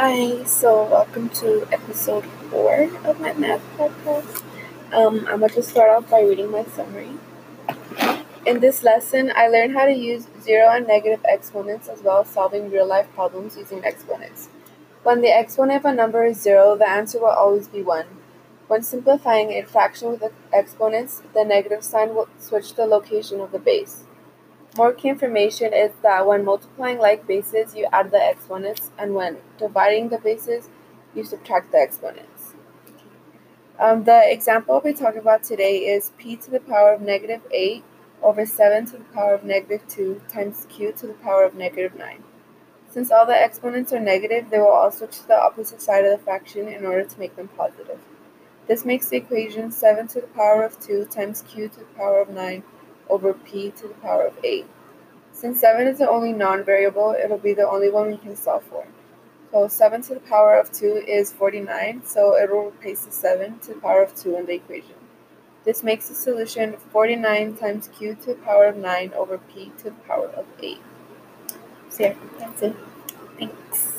Hi, so welcome to episode four of my math podcast. Um, I'm going to start off by reading my summary. In this lesson, I learned how to use zero and negative exponents as well as solving real life problems using exponents. When the exponent of a number is zero, the answer will always be one. When simplifying a fraction with exponents, the negative sign will switch the location of the base. More key information is that when multiplying like bases, you add the exponents, and when dividing the bases, you subtract the exponents. Um, the example we talk about today is p to the power of negative 8 over 7 to the power of negative 2 times q to the power of negative 9. Since all the exponents are negative, they will all switch to the opposite side of the fraction in order to make them positive. This makes the equation 7 to the power of 2 times q to the power of 9 over p to the power of 8. Since 7 is the only non-variable, it'll be the only one we can solve for. So 7 to the power of 2 is 49, so it will replace the 7 to the power of 2 in the equation. This makes the solution 49 times q to the power of 9 over p to the power of 8. So yeah, that's it. Thanks.